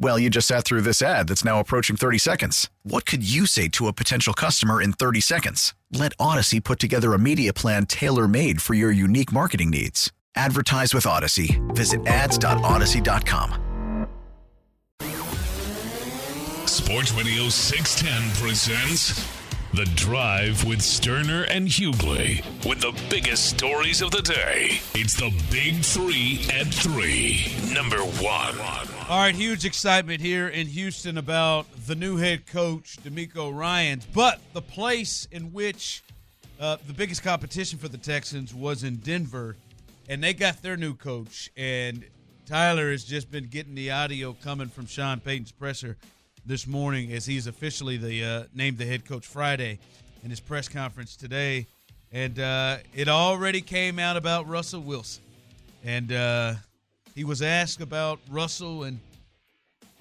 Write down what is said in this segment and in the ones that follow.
Well, you just sat through this ad that's now approaching 30 seconds. What could you say to a potential customer in 30 seconds? Let Audacy put together a media plan tailor made for your unique marketing needs. Advertise with Audacy. Visit ads.audacy.com. Sports Radio 610 presents The Drive with Stoerner and Hughley. With the biggest stories of the day. It's the Big Three at Three. Number one. All right, huge excitement here in Houston about the new head coach, DeMeco Ryans. But the place in which uh, the biggest competition for the Texans was in Denver, and they got their new coach. And Tyler has just been getting the audio coming from Sean Payton's presser this morning as he's officially the uh, named the head coach Friday in his press conference today. And uh, it already came out about Russell Wilson. And uh, he was asked about Russell and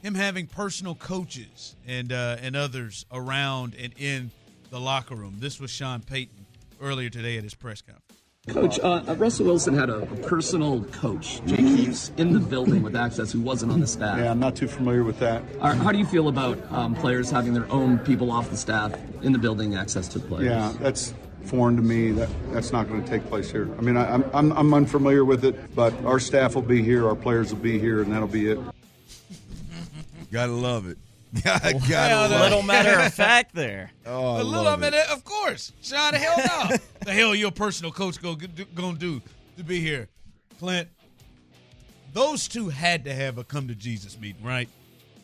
him having personal coaches and uh, and others around and in the locker room. This was Sean Payton earlier today at his press conference. Coach, uh, Russell Wilson had a personal coach, Jake Heaps, in the building with access who wasn't on the staff. Yeah, I'm not too familiar with that. Are, how do you feel about um, players having their own people off the staff in the building, access to players? Yeah, that's foreign to me. That that's not going to take place here. I mean, I, I'm, I'm I'm unfamiliar with it, but our staff will be here, our players will be here, and that'll be it. Gotta love it. Gotta Well, love a little it. matter of fact there. Oh, I a little, I love mean, it. of course, Sean. The hell no. the hell your personal coach go gonna do to be here, Clint? Those two had to have a come to Jesus meeting, right?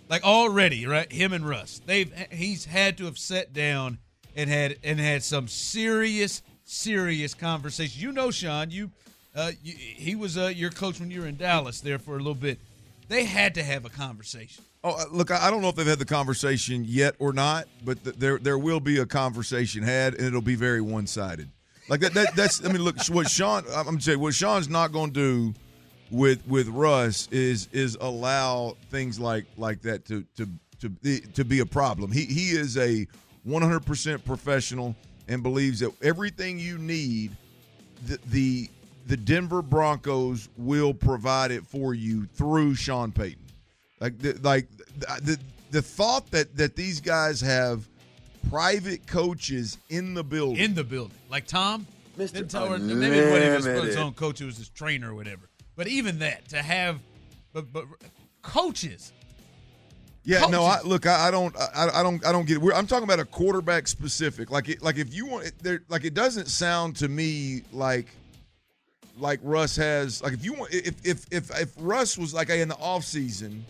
Like already, right? Him and Russ. They've he's had to have sat down and had and had some serious, serious conversation. You know, Sean, you, uh, you he was uh, your coach when you were in Dallas there for a little bit. They had to have a conversation. Oh, uh, look, I don't know if they've had the conversation yet or not, but th- there there will be a conversation had, and it'll be very one sided. Like that, that. That's. I mean, look, what Sean. I'm gonna you what Sean's not going to do with with Russ is is allow things like like that to to to to be a problem. He he is a 100% professional and believes that everything you need, the the the Denver Broncos will provide it for you through Sean Payton. Like the, like the the thought that that these guys have private coaches in the building in the building. Like Tom, Mr. didn't tell her maybe it wasn't his own coach; it was his trainer or whatever. But even that to have, but but coaches. Yeah, no, I look, I, I don't, I, I don't, I don't get it. We're, I'm talking about a quarterback specific. Like, it, like if you want, it, there, like it doesn't sound to me like, like Russ has. Like if you want, if if if if Russ was like hey, in the off season,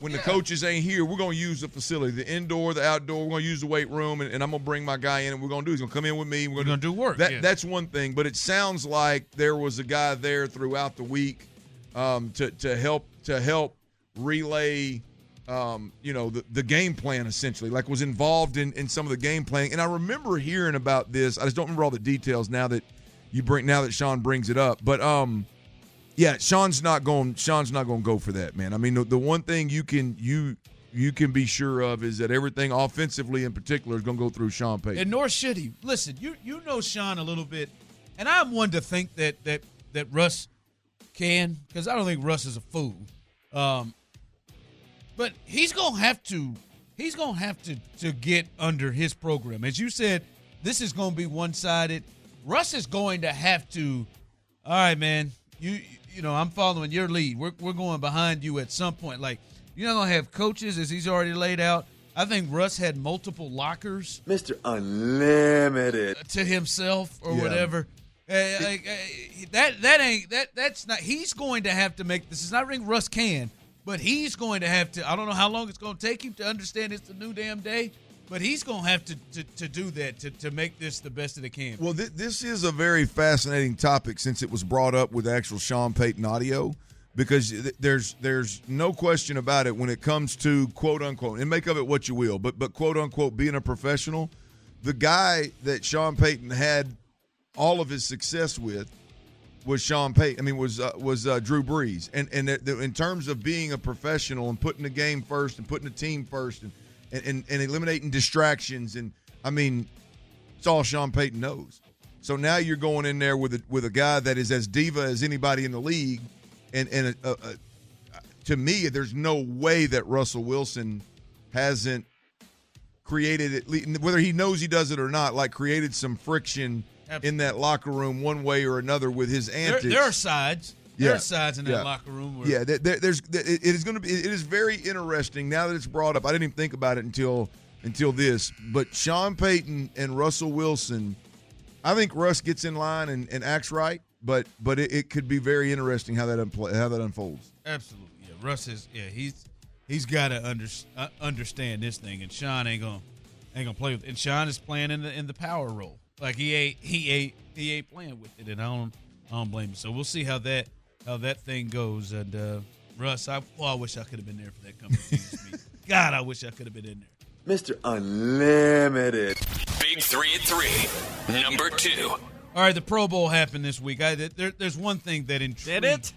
when the coaches ain't here, we're gonna use the facility, the indoor, the outdoor. We're gonna use the weight room, and, and I'm gonna bring my guy in, and we're gonna do. He's gonna come in with me. We're gonna, gonna do work. That yeah. that's one thing, but it sounds like there was a guy there throughout the week um, to to help to help relay, um, you know, the, the game plan essentially, like was involved in in some of the game playing. And I remember hearing about this. I just don't remember all the details now that you bring now that Sean brings it up. But um, yeah, Sean's not going. Sean's not going to go for that, man. I mean, the, the one thing you can you you can be sure of is that everything offensively in particular is going to go through Sean Payton. and nor should he. Listen, you you know Sean a little bit, and I'm one to think that that that Russ can because I don't think Russ is a fool. Um, but he's gonna have to he's gonna have to to get under his program. As you said, this is gonna be one sided. Russ is going to have to. All right, man. You you know I'm following your lead. We're we're going behind you at some point. Like you're not gonna have coaches as he's already laid out. I think Russ had multiple lockers Mr. Unlimited. to himself or Yeah. whatever. Uh, like, uh, that that ain't that that's not. He's going to have to make this. Is not ring Russ can, but he's going to have to. I don't know how long it's going to take him to understand it's the new damn day, but he's going to have to to, to do that to, to make this the best that it can. Well, th- this is a very fascinating topic since it was brought up with actual Sean Payton audio, because th- there's there's no question about it when it comes to quote unquote, and make of it what you will, but but quote unquote being a professional, the guy that Sean Payton had all of his success with was Sean Payton. I mean, was uh, was uh, Drew Brees, and and th- th- in terms of being a professional and putting the game first and putting the team first and and, and eliminating distractions, and I mean, it's all Sean Payton knows. So now you're going in there with a, with a guy that is as diva as anybody in the league, and and a, a, a, to me, there's no way that Russell Wilson hasn't created it, whether he knows he does it or not, like created some friction Absolutely. in that locker room one way or another with his there, antics. there are sides. There are sides in that Yeah. locker room. Where, Yeah, there, there- there's it it is going to be it is very interesting now that it's brought up. I didn't even think about it until until this, but Sean Payton and Russell Wilson, I think Russ gets in line and, and acts right, but but it, it could be very interesting how that unpla- how that unfolds. Absolutely, yeah. Russ is, yeah, he's he's got to under, uh, understand this thing, and Sean ain't gonna ain't gonna play with. It. And Sean is playing in the in the power role, like he ain't he ain't he ain't playing with it, and I don't I don't blame him. So we'll see how that how that thing goes. And uh, Russ, I well, I wish I could have been there for that company. God, I wish I could have been in there. Mr. Unlimited. Big three at three. Number two. All right, the Pro Bowl happened this week. I there, there's one thing that intrigued. Did it?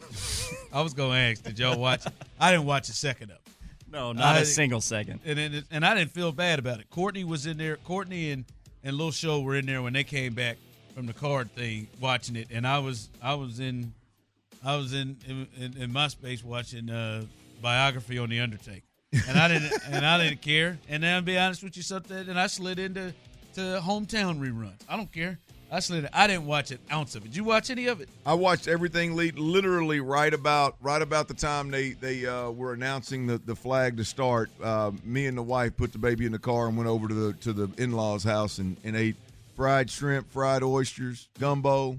I was gonna ask, did y'all watch? I didn't watch a second of it. No, not I- a single second. and and, and I didn't feel bad about it. Courtney was in there. Courtney and and Lil Show were in there when they came back from the card thing, watching it, and I was I was in I was in in, in, my space watching uh, biography on the Undertaker, and I didn't and I didn't care. And then I'll be honest with you, something, and I slid into to hometown reruns. I don't care. I slid. I didn't watch an ounce of it. Did you watch any of it? I watched everything lead literally right about right about the time they they uh, were announcing the, the flag to start. Uh, me and the wife put the baby in the car and went over to the to the in laws' house and, and ate fried shrimp, fried oysters, gumbo.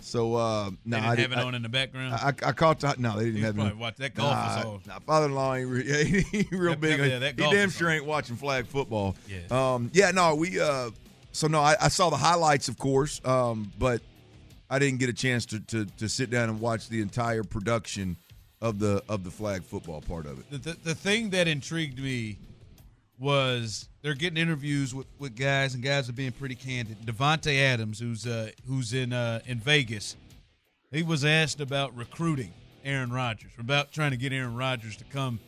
So uh, no, They didn't I have it on in the background. I, I caught the, no, they didn't You have probably it. watched that golf nah, on. Nah, father-in-law ain't re- yeah, he real Yep, big. yeah, that he damn sure on. ain't watching flag football. Yeah. Um, yeah, no, we. Uh, so no, I, I saw the highlights, of course, um, but I didn't get a chance to, to to sit down and watch the entire production of the of the flag football part of it. the, the, the thing that intrigued me was they're getting interviews with, with guys and guys are being pretty candid. Davante Adams, who's uh, who's in uh, in Vegas, he was asked about recruiting Aaron Rodgers, about trying to get Aaron Rodgers to come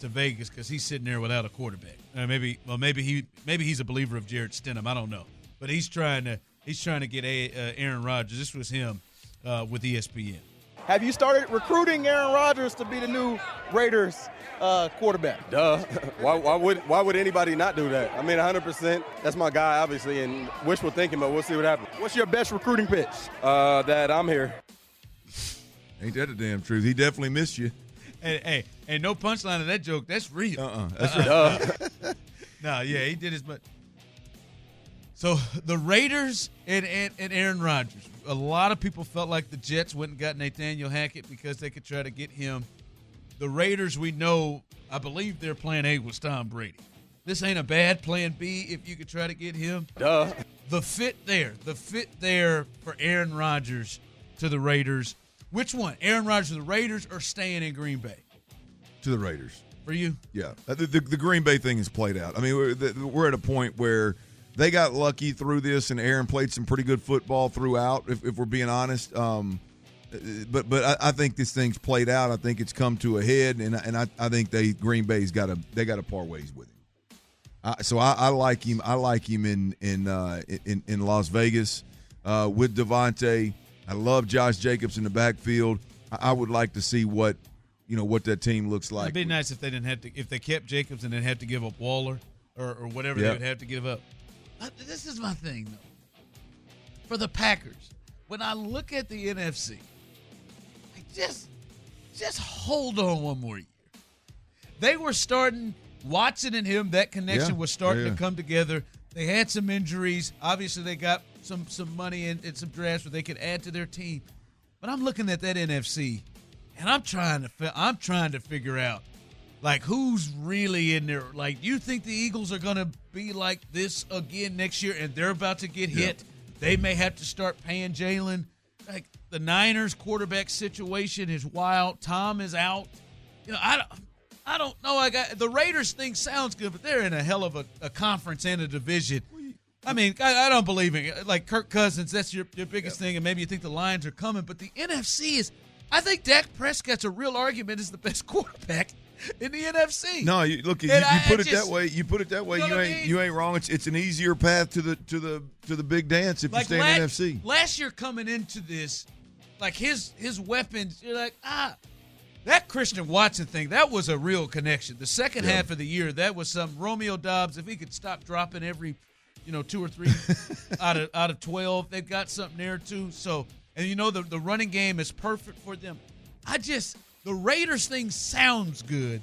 to Vegas because he's sitting there without a quarterback. Uh, maybe well maybe he maybe he's a believer of Jarrett Stidham. I don't know, but he's trying to he's trying to get a, uh, Aaron Rodgers. This was him uh, with ESPN. Have you started recruiting Aaron Rodgers to be the new Raiders uh, quarterback? Duh. Why, why would why would anybody not do that? I mean, 100%. That's my guy, obviously, and wishful thinking, but we'll see what happens. What's your best recruiting pitch? Uh, that I'm here. Ain't that the damn truth? He definitely missed you. Hey, hey, hey, no punchline of that joke. That's real. Uh-uh. That's Uh-uh. no, yeah, he did his much. So the Raiders and, and, and Aaron Rodgers. A lot of people felt like the Jets went and got Nathaniel Hackett because they could try to get him. The Raiders, we know, I believe their plan A was Tom Brady. This ain't a bad plan B if you could try to get him. Duh. The fit there, the fit there for Aaron Rodgers to the Raiders. Which one? Aaron Rodgers to the Raiders or staying in Green Bay? To the Raiders. For you? Yeah, Uh, the, the, the Green Bay thing is played out. I mean, we're, the, we're at a point where they got lucky through this, and Aaron played some pretty good football throughout. If, if we're being honest, um, uh, but but I, I think this thing's played out. I think it's come to a head, and and I, I think they Green Bay's got a they got to part ways with him. I, so I, I like him. I like him in in uh, in, in Las Vegas uh, with Davante. I love Josh Jacobs in the backfield. I, I would like to see what you know what that team looks like. It'd be nice if they didn't have to if they kept Jacobs and then had to give up Waller or, or whatever Yeah. they would have to give up. Uh, This is my thing though. For the Packers, when I look at the NFC, I just just hold on one more year. They were starting Watson and him, that connection Yeah, was starting yeah. to come together. They had some injuries. Obviously, they got some some money and, and some drafts where they could add to their team. But I'm looking at that NFC, and I'm trying to fi- I'm trying to figure out like who's really in there. Like, you think the Eagles are going to be like this again next year, and they're about to get hit? They may have to start paying Jalen. Like the Niners quarterback situation is wild. Tom is out. You know, I don't. I don't know. I got the Raiders thing sounds good, but they're in a hell of a, a conference and a division. I mean, I, I don't believe in it. Like Kirk Cousins, that's your, your biggest thing, and maybe you think the Lions are coming, but the NFC is. I think Dak Prescott's a real argument is the best quarterback in the NFC. No, you, look, you, you I- put I it just- that way. You put it that way. You know ain't mean? you ain't wrong. It's it's an easier path to the to the to the big dance if Like you stay in la- NFC. Last year coming into this, like his his weapons, you're like ah, that Christian Watson thing that was a real connection. The second half of the year, that was some Romeo Doubs. If he could stop dropping every, you know, two or three out of out of twelve, they've got something there too. So and you know the the running game is perfect for them. I just the Raiders thing sounds good.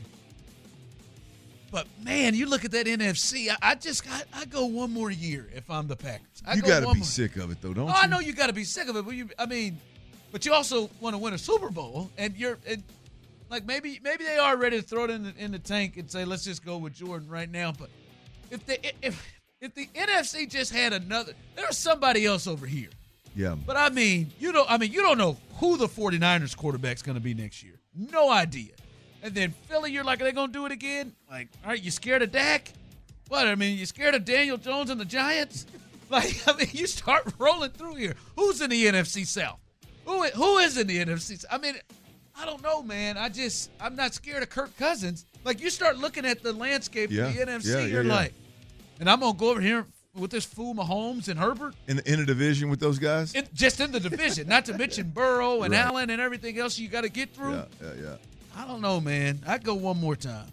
But man, you look at that NFC. I, I just got I go one more year if I'm the Packers. I You go got to be more- sick of it though, don't Oh, you? I know you got to be sick of it, but you, I mean, but you also want to win a Super Bowl, and you're, and like maybe, maybe they are ready to throw it in the, in the tank and say, let's just go with Jordan right now. But if the if, if the NFC just had another, there's somebody else over here. Yeah. But I mean, you don't, I mean, you don't know who the 49ers quarterback's going to be next year. No idea. And then Philly, you're like, are they going to do it again? Like, all right, you scared of Dak? What? I mean, you scared of Daniel Jones and the Giants? Like, I mean, you start rolling through here. Who's in the NFC South? Who who is in the NFC? South? I mean, I don't know, man. I just I'm not scared of Kirk Cousins. Like, you start looking at the landscape Yeah. of the NFC, Yeah, yeah, you're yeah. like, and I'm gonna go over here with this fool Mahomes and Herbert. In the, in a division with those guys. In, just in the division, not to mention Burrow and Right. Allen and everything else you got to get through. yeah, yeah, yeah. I don't know, man. I'd go one more time.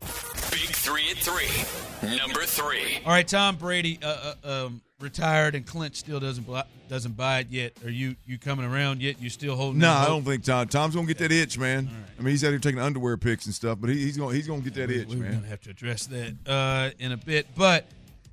Big three at three. Number three. All right, Tom Brady uh, uh, um, retired, and Clint still doesn't bli- doesn't buy it yet. Are you you coming around yet? You still holding? No, out I don't think Tom. Tom's gonna get that itch, man. I mean, he's out here taking underwear pics and stuff, but he, he's gonna he's gonna get that itch, We're man. going to have to address that uh, in a bit. But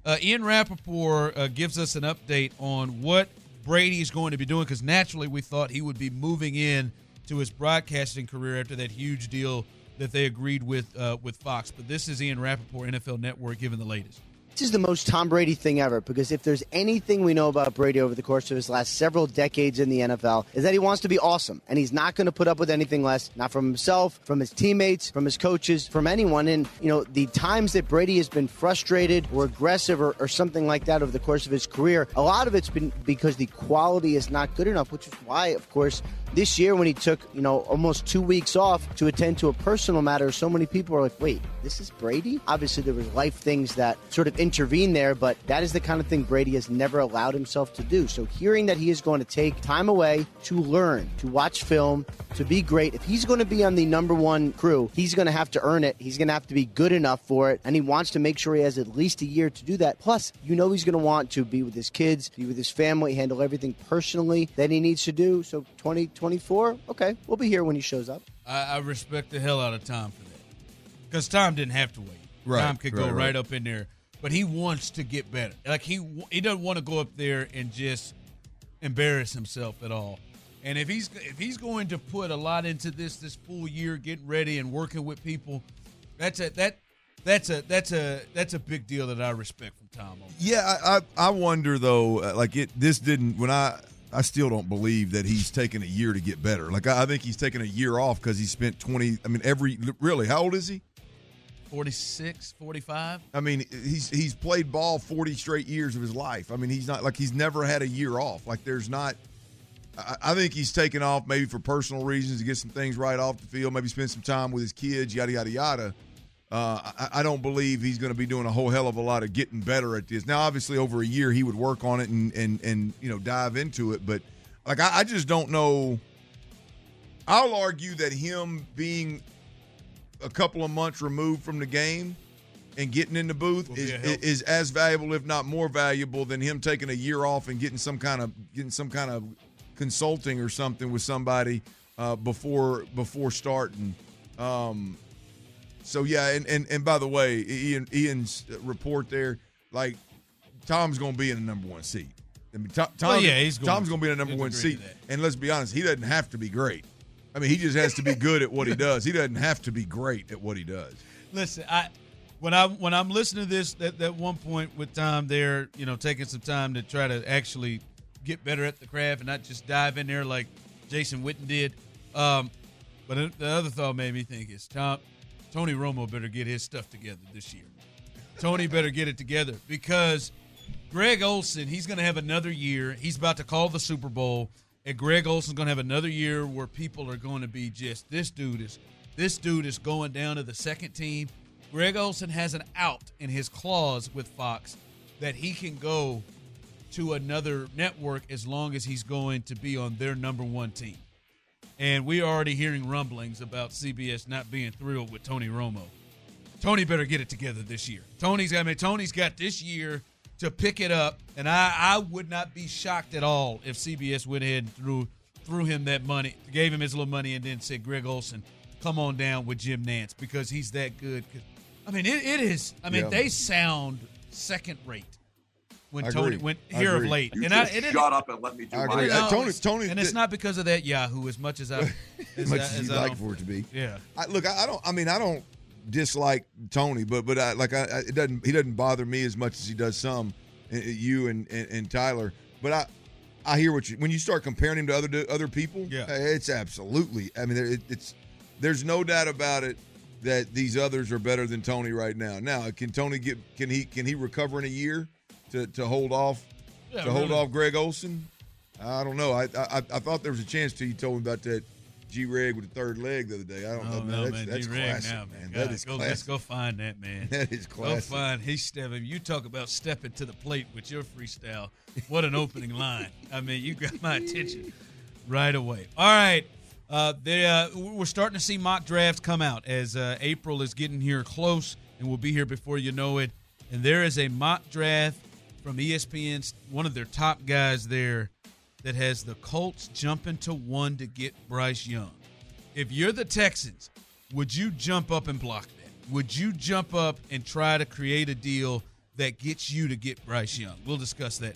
uh, Ian Rapoport uh, gives us an update on what Brady is going to be doing because naturally we thought he would be moving in to his broadcasting career after that huge deal that they agreed with uh, with Fox. But this is Ian Rapoport, NFL Network, giving the latest. This is the most Tom Brady thing ever because if there's anything we know about Brady over the course of his last several decades in the NFL is that he wants to be awesome and he's not going to put up with anything less, not from himself, from his teammates, from his coaches, from anyone. And, you know, the times that Brady has been frustrated or aggressive or, or something like that over the course of his career, a lot of it's been because the quality is not good enough, which is why, of course, this year when he took, you know, almost two weeks off to attend to a personal matter, so many people are like, wait, this is Brady? Obviously, there was life things that sort of intervene there, but that is the kind of thing Brady has never allowed himself to do. So hearing that he is going to take time away to learn, to watch film, to be great, if he's going to be on the number one crew, he's going to have to earn it. He's going to have to be good enough for it, and he wants to make sure he has at least a year to do that. Plus, you know he's going to want to be with his kids, be with his family, handle everything personally that he needs to do. So 2024, okay, we'll be here when he shows up. I, I respect the hell out of Tom for that because Tom didn't have to wait. Right, Tom could go right, right, right. up in there, but he wants to get better. Like he he doesn't want to go up there and just embarrass himself at all. And if he's if he's going to put a lot into this this full year, getting ready and working with people, that's a that that's a that's a that's a big deal that I respect from Tom. Yeah, I, I I wonder though, uh, like it. This didn't when I. I still don't believe that he's taken a year to get better. Like I, I think he's taken a year off because he spent twenty. I mean, every really, how old is he? 46, 45. I mean, he's he's played ball forty straight years of his life. I mean, he's not like he's never had a year off. Like there's not. I, I think he's taken off maybe for personal reasons to get some things right off the field, maybe spend some time with his kids, yada yada yada. Uh, I, I don't believe he's going to be doing a whole hell of a lot of getting better at this. Now, obviously, over a year he would work on it and and and you know dive into it, but like I, I just don't know. I'll argue that him being a couple of months removed from the game and getting in the booth is, is as valuable, if not more valuable, than him taking a year off and getting some kind of getting some kind of consulting or something with somebody uh, before before starting. Um, so yeah, and, and and by the way, Ian Ian's report there, like Tom's going to be in the number one seat. I mean, Tom, Tom Well, yeah, he's going Tom's going to be in the number one seat, and let's be honest, he doesn't have to be great. I mean, he just has to be good at what he does. He doesn't have to be great at what he does. Listen, I when I when I'm listening to this at that one point with Tom there, you know, taking some time to try to actually get better at the craft and not just dive in there like Jason Witten did. Um, but the other thought made me think is Tom Tony Romo better get his stuff together this year. Tony better get it together because Greg Olsen, he's going to have another year. He's about to call the Super Bowl, and Greg Olsen's going to have another year where people are going to be just this dude is this dude is going down to the second team. Greg Olsen has an out in his clause with Fox that he can go to another network as long as he's going to be on their number one team. And we're already hearing rumblings about CBS not being thrilled with Tony Romo. Tony better get it together this year. Tony's got I mean, Tony's got this year to pick it up, and I, I would not be shocked at all if CBS went ahead and threw threw him that money, gave him his little money, and then said, "Greg Olsen, come on down with Jim Nantz because he's that good." I mean, it, it is. I mean, Yeah. they sound second rate when I Tony agree. went I here of late. You and just I, it, shut up and let me do I my agree. job. Uh, Tony- Tony and it's not because of that Yahoo as much as I as much as, you'd I like for it to be. Yeah. I, look, I, I don't. I mean, I don't dislike Tony, but but I, like I, I, it doesn't. He doesn't bother me as much as he does some uh, you and, and and Tyler. But I I hear what you when you start comparing him to other to other people. Yeah. uh, it's absolutely. I mean, it, it's there's no doubt about it that these others are better than Tony right now. Now, can Tony get can he can he recover in a year to to hold off Yeah, to hold off Greg Olsen? I don't know. I, I I thought there was a chance till you told me about that G Reg with the third leg the other day. I don't know, Oh, man. no, that's man. that's G-Reg classic, now, man. man. That God, is go, classic. Let's go find that, man. That is classic. Go find. He's stepping. You talk about stepping to the plate with your freestyle. What an opening line. I mean, you got my attention right away. All right. Uh, they, uh, we're starting to see mock drafts come out as uh, April is getting here close and we'll be here before you know it. And there is a mock draft from E ESPN's one of their top guys there that has the Colts jumping to one to get Bryce Young. If you're the Texans, would you jump up and block that? Would you jump up and try to create a deal that gets you to get Bryce Young? We'll discuss that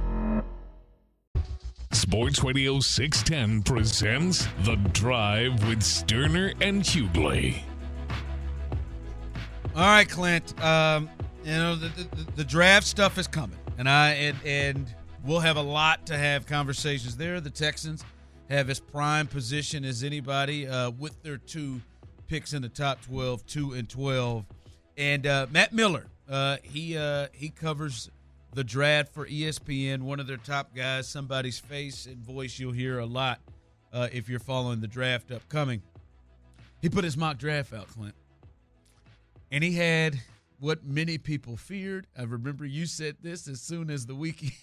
Sports Radio 610 presents The Drive with Stoerner and Hughley. All right, Clint. Um, you know the, the, the draft stuff is coming, and I and, and we'll have a lot to have conversations there. The Texans have as prime position as anybody uh, with their two picks in the top 12, 2 and 12. And uh, Matt Miller, uh, he uh, he covers the draft for ESPN, one of their top guys, somebody's face and voice you'll hear a lot uh, if you're following the draft upcoming. He put his mock draft out, Clint. And he had what many people feared. I remember you said this as soon as the weekend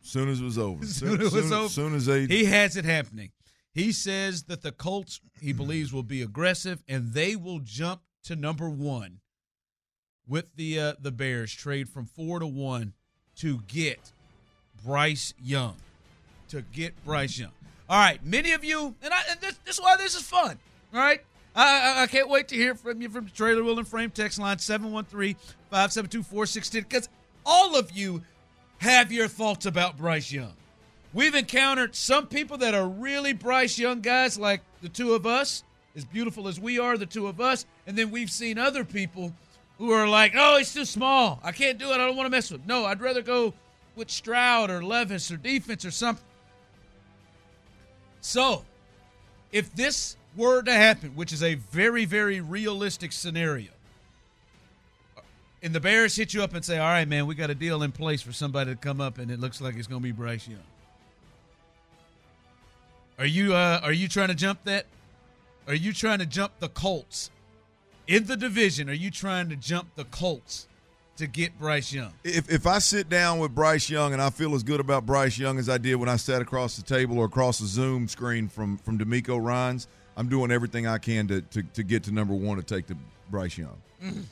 Soon as it was over. as soon as it was over. Soon as they he has it happening. He says that the Colts he believes will be aggressive and they will jump to number one with the uh, the Bears trade from four to one to get Bryce Young. To get Bryce Young. All right, many of you, and, I, and this, this is why this is fun. All right, I, I, I can't wait to hear from you from the Trailer Wheel and Frame text line 713-572-4610 because all of you have your thoughts about Bryce Young. We've encountered some people that are really Bryce Young guys, like the two of us, as beautiful as we are, the two of us, and then we've seen other people who are like, "Oh, he's too small. I can't do it. I don't want to mess with." Him. No, I'd rather go with Stroud or Levis or defense or something. So, if this were to happen, which is a very, very realistic scenario, and the Bears hit you up and say, "All right, man, we got a deal in place for somebody to come up, and it looks like it's going to be Bryce Young." Are you uh, are you trying to jump that? Are you trying to jump the Colts in the division? Are you trying to jump the Colts to get Bryce Young? If if I sit down with Bryce Young and I feel as good about Bryce Young as I did when I sat across the table or across the Zoom screen from from DeMeco Ryan's, I'm doing everything I can to to, to get to number one to take the Bryce Young.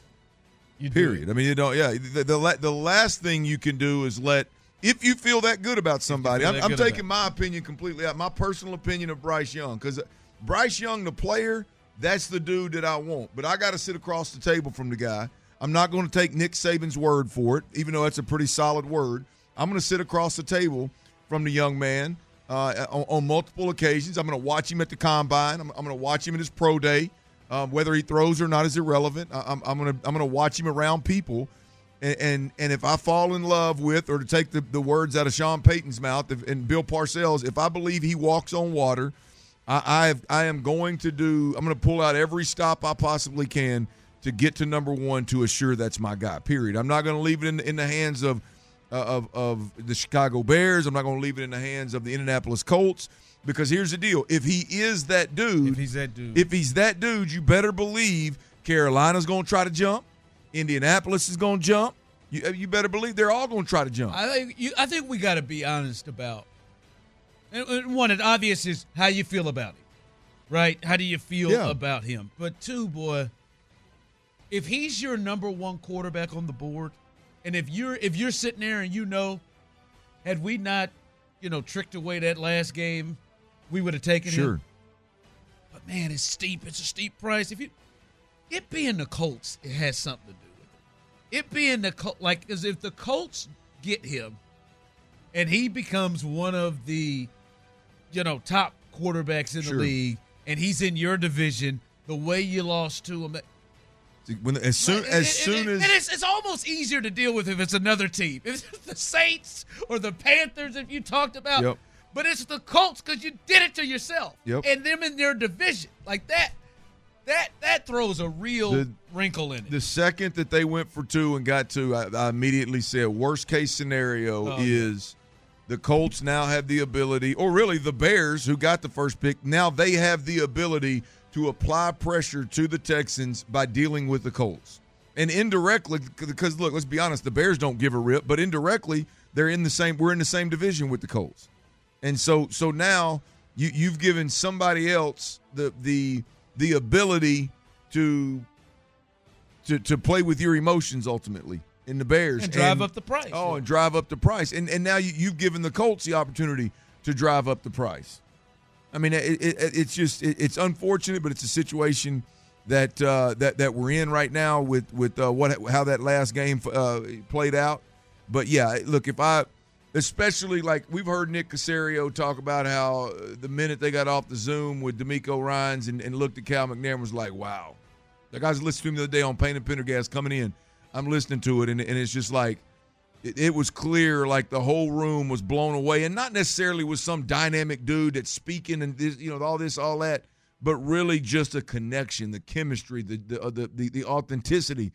Mm-hmm. Period. I mean, you don't. Yeah, the, the the last thing you can do is let. If you feel that good about somebody, I'm, I'm taking my opinion completely out. My personal opinion of Bryce Young, because Bryce Young, the player, that's the dude that I want. But I got to sit across the table from the guy. I'm not going to take Nick Saban's word for it, even though that's a pretty solid word. I'm going to sit across the table from the young man uh, on, on multiple occasions. I'm going to watch him at the combine. I'm, I'm going to watch him at his pro day. Um, whether he throws or not is irrelevant. I, I'm, I'm going to I'm going to watch him around people, and, and and if I fall in love with, or to take the, the words out of Sean Payton's mouth if, and Bill Parcells, if I believe he walks on water, I I, I am going to do. I'm going to pull out every stop I possibly can to get to number one to assure that's my guy. Period. I'm not going to leave it in, in the hands of uh, of of the Chicago Bears. I'm not going to leave it in the hands of the Indianapolis Colts because here's the deal: if he is that dude, If he's that dude. if he's that dude, you better believe Carolina's going to try to jump. Indianapolis is going to jump. You, uh, you better believe they're all going to try to jump. I think you, I think we got to be honest about. One, it obvious is how you feel about him, right? How do you feel Yeah. about him? But two, boy, if he's your number one quarterback on the board, and if you're if you're sitting there and you know, had we not, you know, tricked away that last game, we would have taken him. Sure. him. But man, it's steep. It's a steep price. If you, it being the Colts, it has something to do with it. It being the Col- like, as if the Colts get him, and he becomes one of the, you know, top quarterbacks in Sure. the league, and he's in your division. The way you lost to him, When as soon as soon and, as and it's, it's almost easier to deal with if it's another team. If it's the Saints or the Panthers, if you talked about, Yep. but it's the Colts because you did it to yourself. Yep. And them in their division like that, that that throws a real The- wrinkle in it. The second that they went for two and got two, I, I immediately said, worst case scenario Oh, is the Colts now have the ability, or really the Bears who got the first pick, now they have the ability to apply pressure to the Texans by dealing with the Colts. And indirectly, because look, let's be honest, the Bears don't give a rip, but indirectly, they're in the same. We're in the same division with the Colts, and so so now you you've given somebody else the the the ability to to to play with your emotions ultimately in the Bears And drive up the price. Oh, and drive up the price, and and now you, you've given the Colts the opportunity to drive up the price. I mean, it, it, it's just it, it's unfortunate, but it's a situation that uh, that that we're in right now with with uh, what how that last game uh, played out. But yeah, look, if I especially like we've heard Nick Caserio talk about how uh, the minute they got off the Zoom with DeMeco Ryan's and, and looked at Cal McNair and was like, wow. The guys listened to him the other day on Payne and Pendergast coming in. I'm listening to it, and, and it's just like it, it was clear, like the whole room was blown away, and not necessarily with some dynamic dude that's speaking and this, you know, all this, all that, but really just a connection, the chemistry, the the uh, the, the, the authenticity,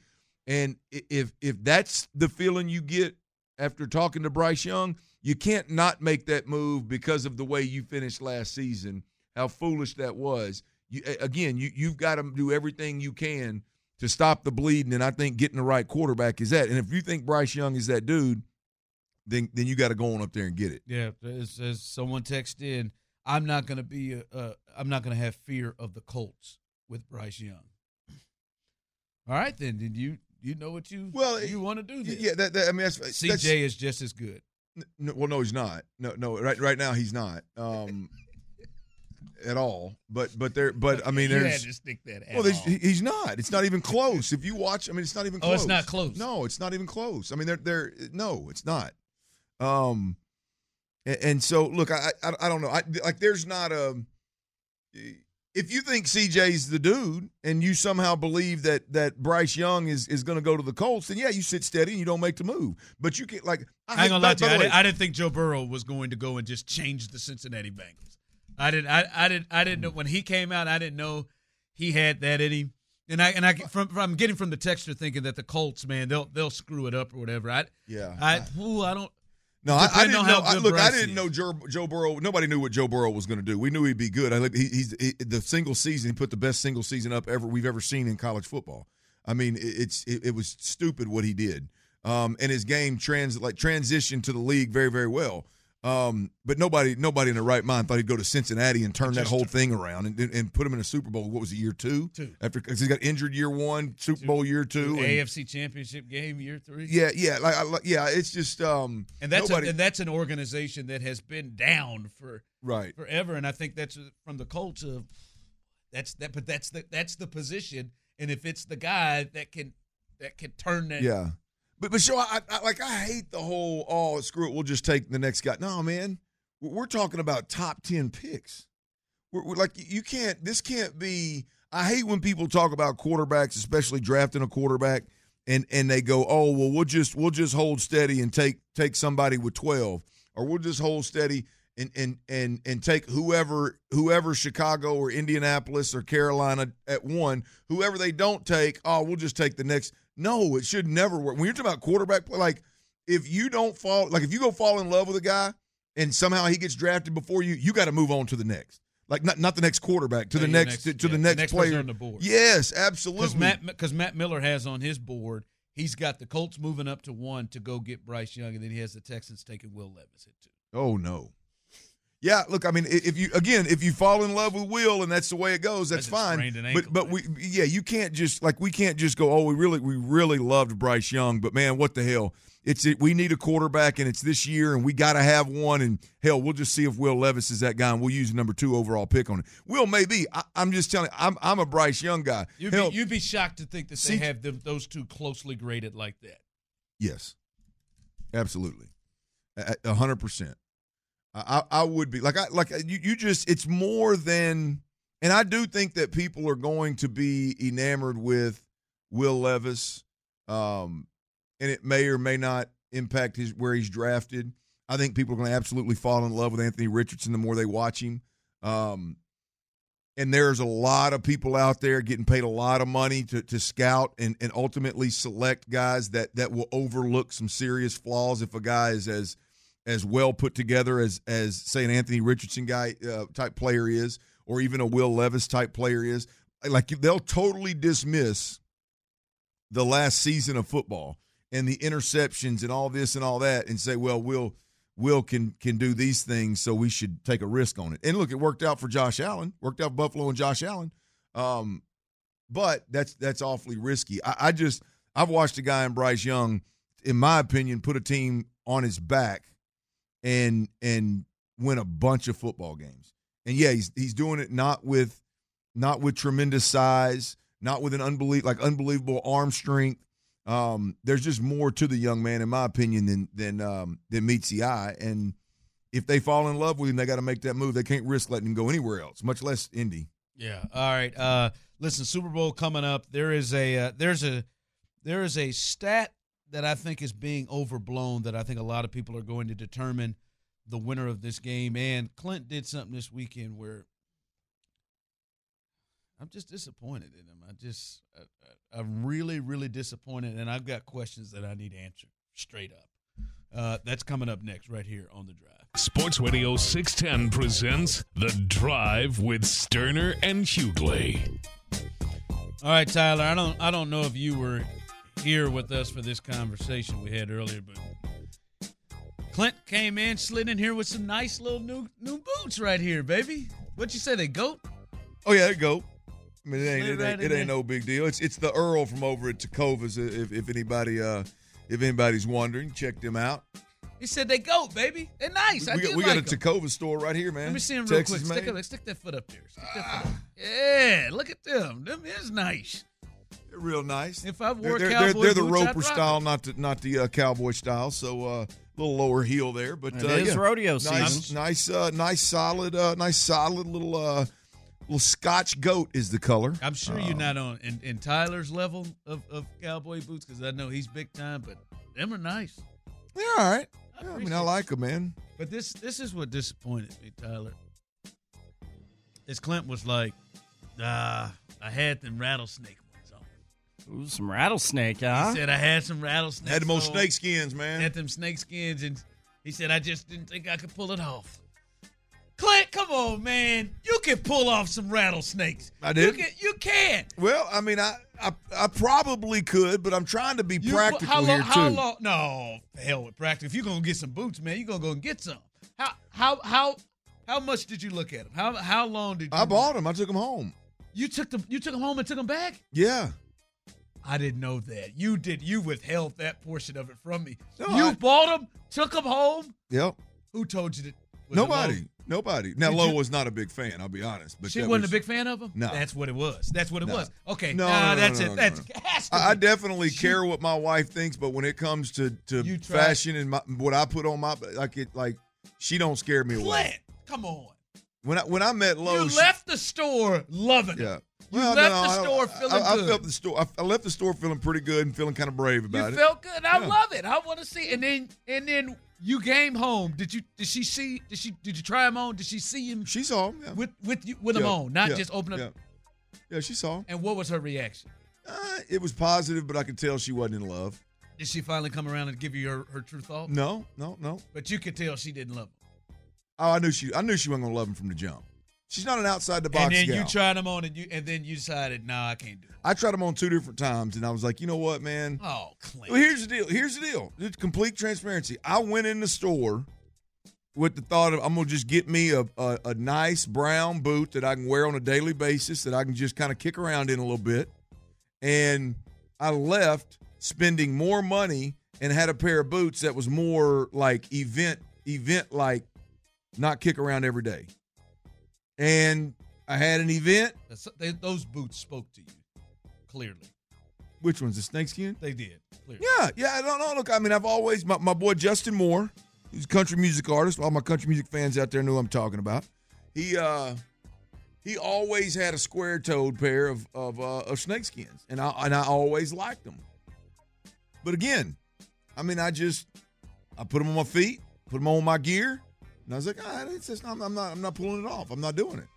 and if if that's the feeling you get after talking to Bryce Young, you can't not make that move because of the way you finished last season. How foolish that was. You, again, you you've got to do everything you can to stop the bleeding, and I think getting the right quarterback is that. And if you think Bryce Young is that dude, then then you got to go on up there and get it. Yeah, as, as someone texted in, I'm not going to be, a, uh, I'm not going to have fear of the Colts with Bryce Young. All right, then, did you you know what you Well, you want to do? This? Yeah, that, that I mean, that's, CJ that's- is just as good. No, well, no, he's not. No, no, right, right now he's not um, at all. But, but there, but I mean, You there's. to stick that at Well, he's not. It's not even close. If you watch, I mean, it's not even Oh, close. it's not close. No, it's not even close. I mean, they're they're no, it's not. Um, and, and so look, I, I I don't know. I like there's not a. If you think CJ's the dude, and you somehow believe that that Bryce Young is is going to go to the Colts, then yeah, you sit steady and you don't make the move. But you can't like I ain't gonna lie to you. I I didn't think Joe Burrow was going to go and just change the Cincinnati Bengals. I didn't. I, I didn't. I didn't know when he came out. I didn't know he had that in him. And I and I from, from I'm getting from the texture thinking that the Colts, man, they'll they'll screw it up or whatever. I Yeah. I ooh, I don't. No, I, I didn't know. I, look, I didn't is. know Joe, Joe Burrow. Nobody knew what Joe Burrow was going to do. We knew he'd be good. I look, he, he's he, the single season. He put the best single season up ever we've ever seen in college football. I mean, it, it's it, it was stupid what he did. Um, and his game trans like transitioned to the league very very well. Um, but nobody nobody in their right mind thought he'd go to Cincinnati and turn that whole thing around and, and, put him in a Super Bowl. What was it, year two? Two. After because he got injured year one, Super Bowl year two. and- AFC Championship game year three. yeah, yeah, like, I, like yeah. It's just um, and that's nobody, a, and that's an organization that has been down for right. forever. And I think that's uh, from the Colts of that's that, but that's the that's the position. And if it's the guy that can that can turn that, Yeah, but but show I, I like I hate the whole oh screw it we'll just take the next guy. No man, we're, we're talking about top ten picks. We're, we're like you can't this can't be. I hate when people talk about quarterbacks, especially drafting a quarterback, and and they go oh well we'll just we'll just hold steady and take take somebody with twelve, or we'll just hold steady. And, and and and take whoever whoever Chicago or Indianapolis or Carolina at one whoever they don't take oh we'll just take the next no, it should never work. When you're talking about quarterback play, like if you don't fall, like if you go fall in love with a guy and somehow he gets drafted before you, you got to move on to the next. Like not not the next quarterback to No, the next, next- to, to yeah, the next, next player on the board. Yes, because absolutely. Matt because Matt Miller has on his board. He's got the Colts moving up to one to go get Bryce Young, and then he has the Texans taking Will Levis at two. oh no. Yeah, look, I mean, if you again, if you fall in love with Will and that's the way it goes, that's fine. sprained an But ankle, but we yeah, you can't just like we can't just go, oh, we really we really loved Bryce Young, but man, what the hell? It's it, we need a quarterback and it's this year and we got to have one and hell, we'll just see if Will Levis is that guy and we'll use the number two overall pick on it. Will maybe. I, I'm just telling. you, I'm I'm a Bryce Young guy. You'd Hell, be, you'd be shocked to think that See- they have them, those two closely graded like that. Yes, absolutely, hundred percent. I, I would be like I like you. You just it's more than, and I do think that people are going to be enamored with Will Levis, um, and it may or may not impact his where he's drafted. I think people are going to absolutely fall in love with Anthony Richardson the more they watch him. Um, and there's a lot of people out there getting paid a lot of money to, to scout and, and ultimately select guys that that will overlook some serious flaws if a guy is as as well put together as as say an Anthony Richardson guy uh, type player is or even a Will Levis type player is like they'll totally dismiss the last season of football and the interceptions and all this and all that and say well Will Will can can do these things, so we should take a risk on it. And look, it worked out for Josh Allen. Worked out Buffalo and Josh Allen. Um, but that's that's awfully risky. I, I just I've watched a guy in Bryce Young, in my opinion, put a team on his back and and win a bunch of football games. And yeah, he's he's doing it not with not with tremendous size, not with an unbelievable like unbelievable arm strength. Um, there's just more to the young man, in my opinion, than than um, than meets the eye. And if they fall in love with him, they got to make that move. They can't risk letting him go anywhere else, much less Indy. Yeah. All right. Uh, listen, Super Bowl coming up. There is a uh, there's a there is a stat that I think is being overblown that I think a lot of people are going to determine the winner of this game. And Clint did something this weekend where I'm just disappointed in him. I just I, I, I'm really really disappointed, and I've got questions that I need answered straight up. Uh, that's coming up next, right here on the drive. Sports Radio 610 presents The Drive with Stoerner and Hughley. All right, Tyler. I don't I don't know if you were here with us for this conversation we had earlier, but Clint came in, slid in here with some nice little new new boots right here, baby. What you say, they goat? Oh yeah, there you go. I mean, it ain't it, right ain't, it ain't no big deal. It's it's the Earl from over at Tecovas. If if anybody uh if anybody's wondering, check them out. He said they goat, baby. They're nice. I we do got, we like got a 'em. Takova store right here, man. Let me see them real Texas quick. Stick, stick that foot up there. Stick that foot up. Yeah, look at them. Them is nice. They're real nice. If I They're, they're, they're, they're the boots, roper style, not the not the uh, cowboy style. So uh, a little lower heel there, but It uh, is yeah. rodeo nice, season. Nice, uh, nice, solid, uh, nice, solid little uh, little Scotch goat is the color. I'm sure you're not on in, in Tyler's level of, of cowboy boots because I know he's big time, but them are nice. They're all right. I Yeah, I mean, I like them, man. But this this is what disappointed me, Tyler. As Clint was like, uh, I had them rattlesnake ones on. Ooh, some rattlesnake, huh? He said I had some rattlesnakes. Had the most snake skins, man. Had them snake skins, and he said I just didn't think I could pull it off. Clint, come on, man. You can pull off some rattlesnakes. I did. You can. You can. Well, I mean, I, I I probably could, but I'm trying to be You- practical how long, here how too. long? No, hell with practical. If you're gonna get some boots, man, you're gonna go and get some. How how how how much did you look at them? How how long did you? I bought them. I took them home. You took them. You took them home and took them back. Yeah. I didn't know that. You did. You withheld that portion of it from me. No, you I- bought them, took them home. Yep. Who told you that? Nobody. Nobody. Now, Did Lowe you- was not a big fan. I'll be honest. But she wasn't was- a big fan of them. No. that's what it was. That's what it No. was. Okay, No, nah, no, no, that's it. That's has I, I definitely She- care what my wife thinks, but when it comes to to fashion and my, what I put on my like it like she don't scare me away. Clint, come on. When I when I met Lowe, You left the store loving it. yeah. You Well, left no, the store I- feeling I, good. I felt the store. I, I left the store feeling pretty good and feeling kind of brave You about it. felt good. I Yeah. love it. I want to see. And then and then you came home. Did you? Did she see? Did she? Did you try him on? Did she see him? She saw him yeah. with with you with him on, not yeah, just open up. Yeah. yeah, she saw him. And what was her reaction? Uh, it was positive, but I could tell she wasn't in love. Did she finally come around and give you her, her true thought? No, no, no. But you could tell she didn't love him. Oh, I knew she. I knew she wasn't gonna love him from the jump. She's not an outside the box And then gal. you tried them on, and you and then you decided, nah, I can't do it. I tried them on two different times, and I was like, you know what, man? Oh, Clint. Well, here's the deal. Here's the deal. It's complete transparency. I went in the store with the thought of I'm gonna just get me a, a, a nice brown boot that I can wear on a daily basis that I can just kind of kick around in a little bit. And I left spending more money and had a pair of boots that was more like event event like not kick around every day. And I had an event. They- those boots spoke to you clearly. Which one's the snakeskin? They did. Clearly. Yeah, yeah. I don't know. Look, I mean, I've always my, my boy Justin Moore, who's a country music artist. All my country music fans out there know who I'm talking about. He uh he always had a square toed pair of of, uh, of snakeskins, and I and I always liked them. But again, I mean, I just I put them on my feet, put them on my gear, and I was like, ah, it's just, I'm, I'm not I'm not pulling it off. I'm not doing it.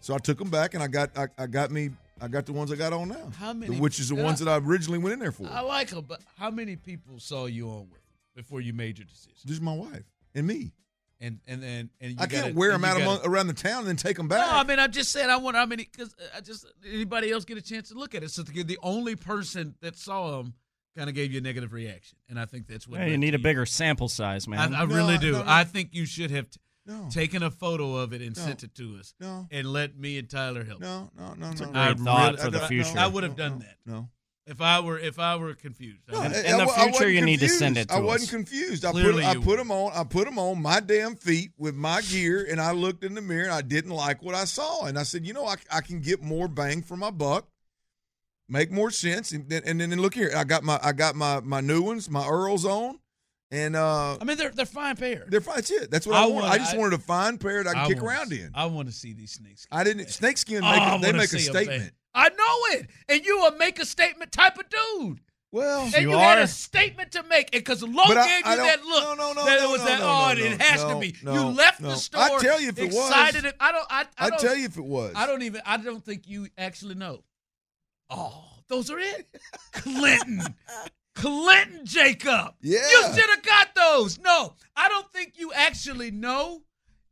So I took them back, and I got I, I got me I got the ones I got on now, How many- which is the ones I- that I originally went in there for. I like them, but how many people saw you on with before you made your decision? Just my wife and me. And and then and you I can't gotta- wear them out gotta- among, around the town and then take them back. No, I mean, I'm just saying. I wonder how many because I just anybody else get a chance to look at it. So the the only person that saw them kind of gave you a negative reaction, and I think that's what Yeah, you need to a bigger sample size, man. I, I No, really do. no, no. I think you should have t- No. taken a photo of it and No. sent it to us. No. And let me and Tyler help. No, no, no, It's a no. great I thought really- for the I- future. I would have No, done no, that. No. If I were if I were confused. I No, would- I- In the I- I future, wasn't you need to send confused. it to I wasn't us. confused. I Clearly put I put them on. I put them on my damn feet with my gear, and I looked in the mirror. and I didn't like what I saw, and I said, you know, I, I can get more bang for my buck, make more sense, and then and then look here, I got my I got my my new ones, my Earls on, and uh, I mean, they're they're fine pair. they're fine. That's it. That's what I, I want. I just I- wanted a fine pair that I can kick wanna around see- in. I want to see these snakes. I didn't snakeskin Oh, make I a, they make a see 'em, man. statement. I know it, and you a make a statement type of dude. Well, And You you, had a statement to make, because Lowe gave you that look. no, no, no, that no, it was no, that. no, oh, no, it has no, to be. no, you left no. the store. I'd tell you if it was. excited. If, I don't. I, I I'd don't, tell you if it was. I don't even. I don't think you actually know. Oh, those are it, Clinton. Clinton Jacob. Yeah. You should have got those. No, I don't think you actually know.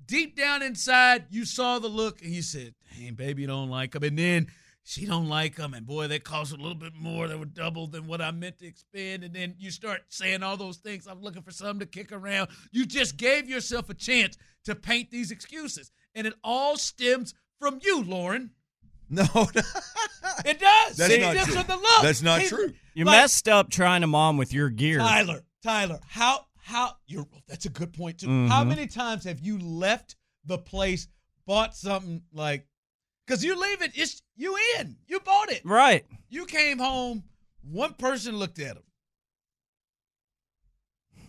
Deep down inside, you saw the look and you said, "Dang, baby, don't like them." And then she don't like them, and boy, they cost a little bit more. They were double than what I meant to expend. And then you start saying all those things. I'm looking for something to kick around. You just gave yourself a chance to paint these excuses, and it all stems from you, Lauren. No, It does. That's it not stems true. from the look. That's not He- true. You like- messed up trying to mom with your gear. Tyler, Tyler, how how you're that's a good point too. How Mhm. many times have you left the place, bought something like because you leave it, it's you in. You bought it. Right. You came home, one person looked at them.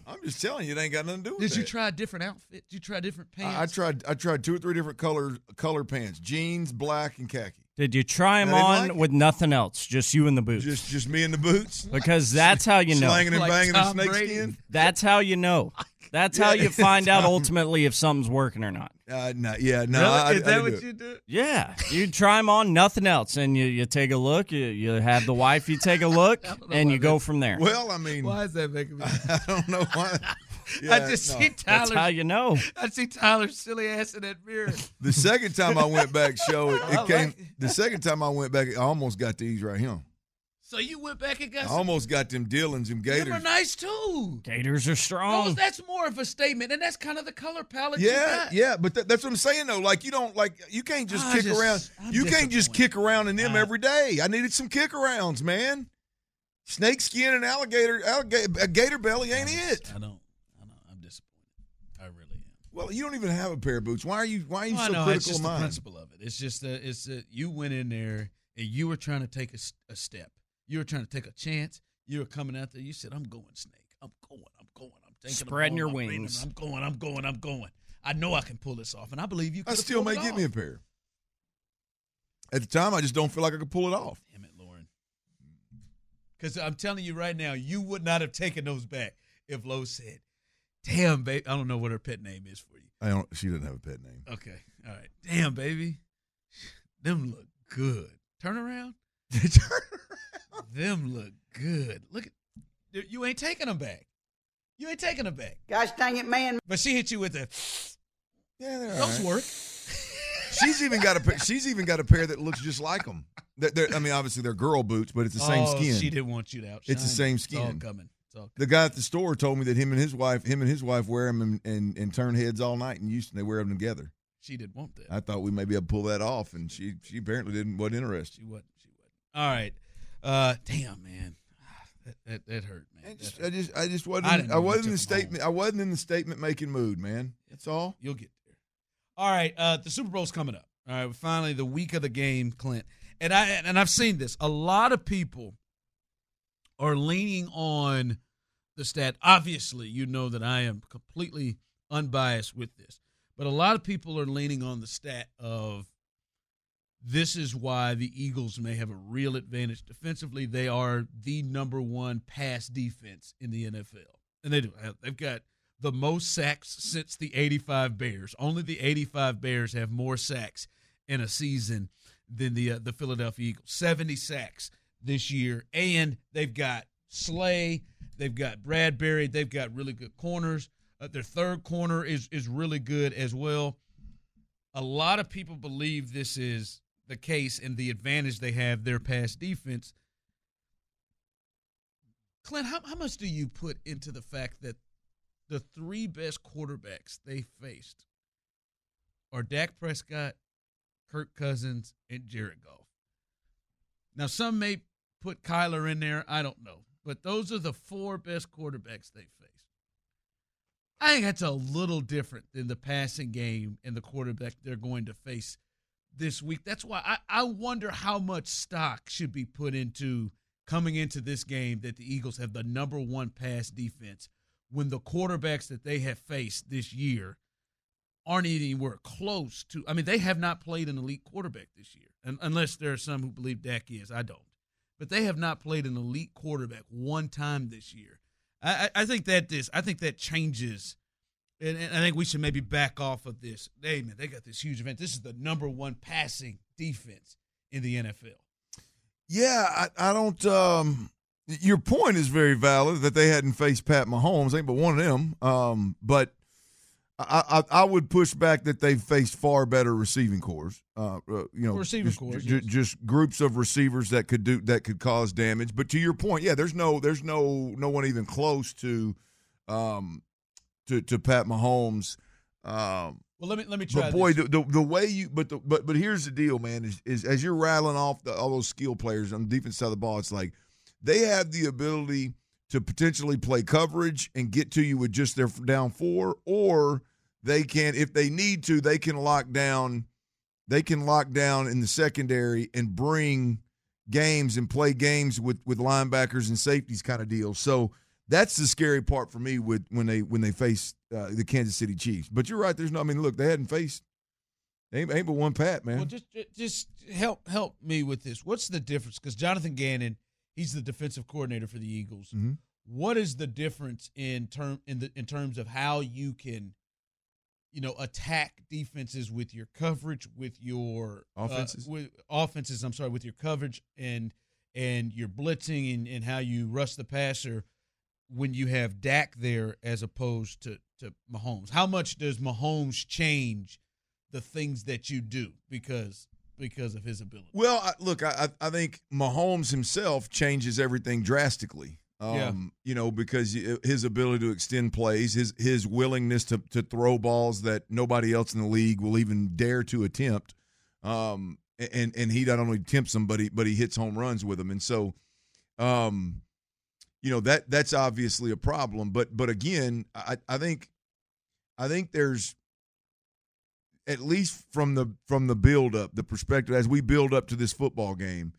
I'm just telling you, it ain't got nothing to do with it. Did you that. try a different outfit? Did you try different pants? I, I tried. I tried two or three different color color pants: jeans, black, and khaki. Did you try them on like with nothing else? Just you and the boots. Just just me in the boots, because that's how you know. slanging and Like banging Tom in Brady. snakeskin. That's how you know. That's how you find out ultimately if something's working or not. Uh, no, yeah, no. Really? I, Is I that didn't what do you do? Yeah, you try them on, nothing else, and you, you take a look. You, you have the wife, you take a look, and you go from there. Well, I mean, Why is that making me? I don't know why. I just no. see Tyler. That's how you know. I see Tyler's silly ass in that mirror. The second time I went back, show it, it came. it. The second time I went back, I almost got these right here. So you went back and got I some. almost got them Dillons and Gators. Them are nice too. Gators are strong. Those, that's more of a statement, and that's kind of the color palette. you Yeah, got. yeah, but th- that's what I'm saying though. Like you don't like you can't just I kick just- around. I'm you can't just kick around in them every day. I needed some kick arounds, man. Snake skin and alligator, alligator, a gator belly ain't it. I don't. I don't. I'm disappointed. I really am. Well, you don't even have a pair of boots. Why are you? Why are you Well, so know, critical it's just of the principle of it. It's just that it's that you went in there and you were trying to take a step. You were trying to take a chance. You were coming out there. You said, "I'm going, Snake. I'm going. I'm going. I'm taking. I'm Spreading going, your I'm reading, wings. I'm going. I'm going. I'm going. I know I can pull this off, and I believe you. I still may it get me a pair. At the time, I just don't feel like I could pull it off. Damn it, Lauren. Because I'm telling you right now, you would not have taken those back if Lowe said, "Damn, baby." I don't know what her pet name is for you. I don't. She doesn't have a pet name. Okay. All right. Damn, baby. Them look good. Turn around. Them look good. Look at you ain't taking them back. You ain't taking them back. Gosh dang it, man. But she hit you with the Yeah, they're those all right. work. She's even got a. pair- She's even got a pair that looks just like them. They're, they're- I mean, obviously they're girl boots, but it's the same Oh, skin. She didn't want you to outshine. It's the same It's all skin. coming. The guy at the store told me that him and his wife, him and his wife, wear them and, and, and turn heads all night in Houston. They wear them together. She didn't want that. I thought we may be able to pull that off, and she she apparently didn't wasn't interested. She wasn't. She wasn't. All right. Uh, damn, man. That, that, that hurt, man. I just, That I just I just wasn't I I, didn't know you wasn't in the 'em home. statement I wasn't in the statement making mood, man. That's all. You'll get there. All right, uh, the Super Bowl's coming up. All right, finally the week of the game, Clint, and I and I've seen this. A lot of people are leaning on the stat. Obviously, you know that I am completely unbiased with this, but a lot of people are leaning on the stat of this is why the Eagles may have a real advantage defensively. They are the number one pass defense in the NFL, and they do. They've got the most sacks since the 85 Bears. Only the 85 Bears have more sacks in a season than the uh, the Philadelphia Eagles. 70 sacks this year and they've got Slay, they've got Bradberry, they've got really good corners. Uh, their third corner is is really good as well. A lot of people believe this is the case and the advantage they have their pass defense. Clint, how, how much do you put into the fact that the three best quarterbacks they faced are Dak Prescott, Kirk Cousins, and Jared Goff. Now, some may put Kyler in there. I don't know. But those are the four best quarterbacks they faced. I think that's a little different than the passing game and the quarterback they're going to face this week. That's why I, I wonder how much stock should be put into coming into this game that the Eagles have the number one pass defense when the quarterbacks that they have faced this year aren't anywhere close to. I mean, they have not played an elite quarterback this year, un- unless there are some who believe Dak is. I don't, but they have not played an elite quarterback one time this year. I, I think that this. I think that changes, and, and I think we should maybe back off of this. Hey man, they got this huge event. This is the number one passing defense in the NFL. Yeah, I, I don't. Um, your point is very valid that they hadn't faced Pat Mahomes, ain't but one of them. Um, but I, I, I would push back that they've faced far better receiving corps. Uh, uh, you know, Receiving just, corps, ju- yes. just groups of receivers that could do that could cause damage. But to your point, yeah, there's no there's no no one even close to, um, to to Pat Mahomes. Um, Well, let me let me try. but boy, the, the the way you but the, but but here's the deal, man. Is, is as you're rattling off the, all those skill players on the defense side of the ball, it's like they have the ability to potentially play coverage and get to you with just their down four, or they can, if they need to, they can lock down. They can lock down in the secondary and bring games and play games with with linebackers and safeties kind of deal. So that's the scary part for me with when they when they face uh, the Kansas City Chiefs. But you're right. There's no. I mean, look, they hadn't faced ain't, ain't but one Pat, man. Well, just just help help me with this. What's the difference? Because Jonathan Gannon, he's the defensive coordinator for the Eagles. Mhm. what is the difference in term in the in terms of how you can you know attack defenses with your coverage with your uh, Offenses? with offenses i'm sorry with your coverage and and your blitzing and, and how you rush the passer when you have Dak there as opposed to to Mahomes how much does Mahomes change the things that you do because because of his ability Well, I, look, I I think Mahomes himself changes everything drastically. Um, Yeah. You know, because his ability to extend plays, his his willingness to to throw balls that nobody else in the league will even dare to attempt. Um, and and he not only attempts them, but he but he hits home runs with them. And so, um, you know that that's obviously a problem. But but again, I I think I think there's at least from the from the build up, the perspective as we build up to this football game,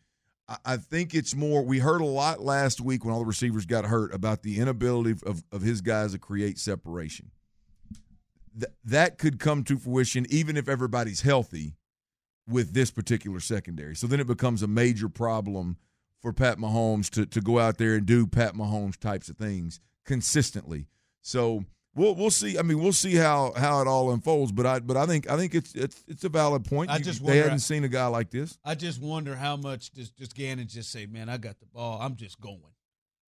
I, think it's more. We heard a lot last week when all the receivers got hurt about the inability of of his guys to create separation. Th- that could come to fruition even if everybody's healthy with this particular secondary. So then it becomes a major problem for Pat Mahomes to to go out there and do Pat Mahomes types of things consistently. So we'll we'll see. I mean, we'll see how how it all unfolds. But I but I think I think it's it's it's a valid point. I You- just they wonder- hadn't seen a guy like this. I just wonder how much does just Gannon just say, "Man, I got the ball. I'm just going."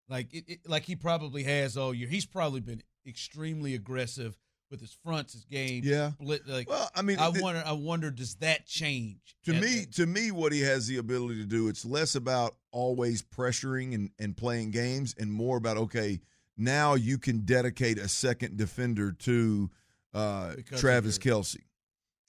Like it, it, like he probably has all year. He's probably been extremely aggressive with his fronts, his game. Yeah. Split, like, Well, I mean, I it- wonder. I wonder does that change To me, to me, what he has the ability to do, it's less about always pressuring and, and playing games, and more about okay, now you can dedicate a second defender to uh, Travis Kelce.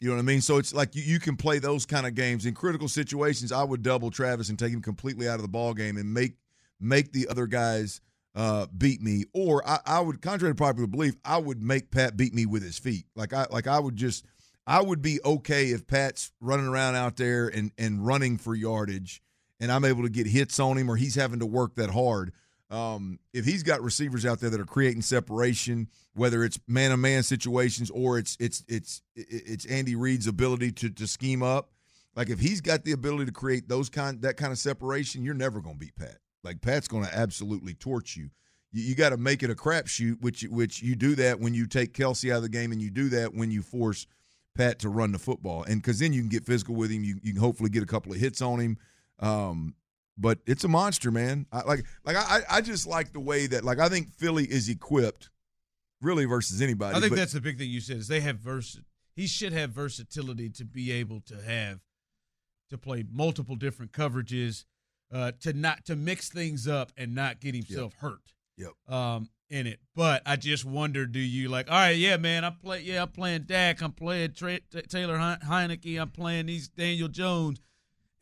You know what I mean? So it's like you, you can play those kind of games in critical situations. I would double Travis and take him completely out of the ball game and make make the other guys uh, beat me. Or I, I would, contrary to popular belief, I would make Pat beat me with his feet. Like I like I would just I would be okay if Pat's running around out there and and running for yardage, and I'm able to get hits on him, or he's having to work that hard. Um, if he's got receivers out there that are creating separation, whether it's man-to-man situations or it's it's it's it's Andy Reid's ability to to scheme up, like if he's got the ability to create those kind that kind of separation, you're never going to beat Pat. Like Pat's going to absolutely torch you. You, you got to make it a crapshoot, which which you do that when you take Kelce out of the game, and you do that when you force Pat to run the football, and because then you can get physical with him. You, you can hopefully get a couple of hits on him. Um, but it's a monster, man. I, like like I I just like the way that like I think Philly is equipped, really versus anybody. I think but- that's the big thing you said is they have vers. He should have versatility to be able to have to play multiple different coverages, uh, to not to mix things up and not get himself hurt. Yep. Um, in it, but I just wonder: Do you like? All right, yeah, man. I play. Yeah, I'm playing Dak. I'm playing Tra- Taylor Hein- Heinicke. I'm playing these Daniel Jones.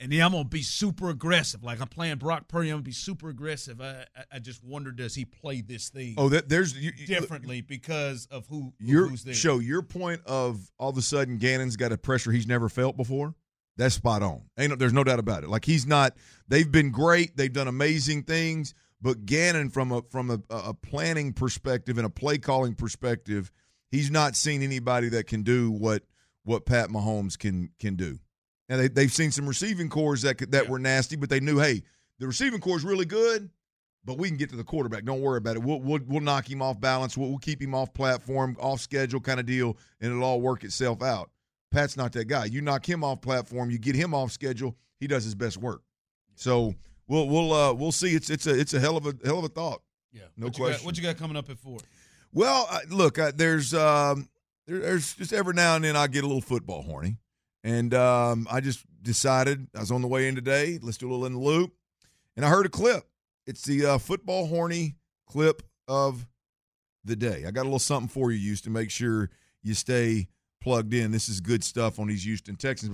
And then I'm gonna be super aggressive, like I'm playing Brock Purdy. I'm gonna be super aggressive. I, I, I just wonder, does he play this thing? Oh, that- there's- you- you- differently because of who your who's there. show your point of all of a sudden Gannon's got a pressure he's never felt before. That's spot on. Ain't no, there's no doubt about it. Like he's not. They've been great. They've done amazing things. But Gannon, from a from a, a planning perspective and a play calling perspective, he's not seen anybody that can do what what Pat Mahomes can can do. And they, they've seen some receiving corps that that were nasty, but they knew, hey, the receiving corps is really good, but we can get to the quarterback. Don't worry about it. We'll we'll, we'll knock him off balance. We'll, we'll keep him off platform, off schedule, kind of deal, and it'll all work itself out. Pat's not that guy. You knock him off platform, you get him off schedule. He does his best work. So we'll we'll uh, we'll see. It's it's a it's a hell of a hell of a thought. Yeah, no what you got- question. what you got coming up at four? Well, uh, look, uh, there's um, there, there's just every now and then I get a little football horny, and um, I just decided I was on the way in today. Let's do a little in the loop, and I heard a clip. It's the uh, football horny clip of the day. I got a little something for you, used to make sure you stay plugged in. This is good stuff on these Houston Texans.